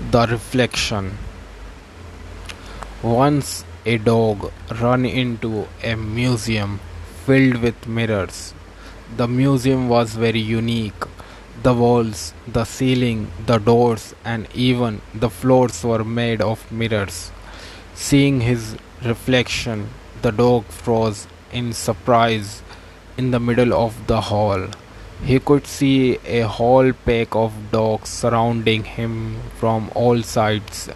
The reflection. Once a dog ran into a museum filled with mirrors. The museum was very unique. The walls, the ceiling, the doors, and even the floors were made of mirrors. Seeing his reflection, the dog froze in surprise in the middle of the hall. He could see a whole pack of dogs surrounding him from all sides,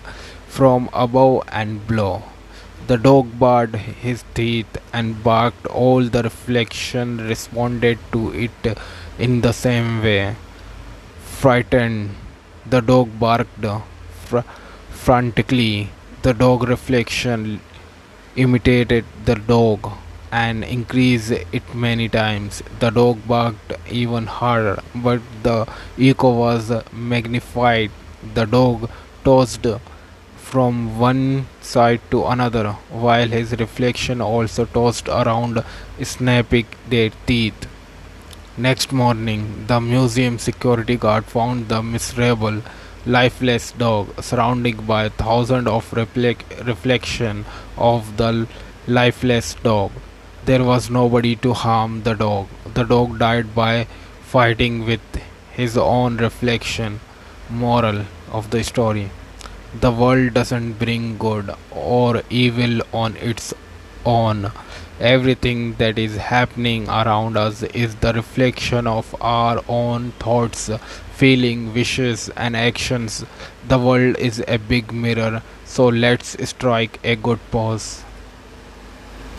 from above and below. The dog bared his teeth and barked. All the reflection responded to it in the same way. Frightened, the dog barked fr- frantically. The dog reflection imitated the dog and increased it many times. The dog barked even harder, but the echo was magnified. The dog tossed from one side to another, while his reflection also tossed around, snapping their teeth. Next morning, the museum security guard found the miserable, lifeless dog surrounded by thousands of reflec- reflection of the lifeless dog. There was nobody to harm the dog. The dog died by fighting with his own reflection. Moral of the story The world doesn't bring good or evil on its own. Everything that is happening around us is the reflection of our own thoughts, feelings, wishes, and actions. The world is a big mirror, so let's strike a good pose.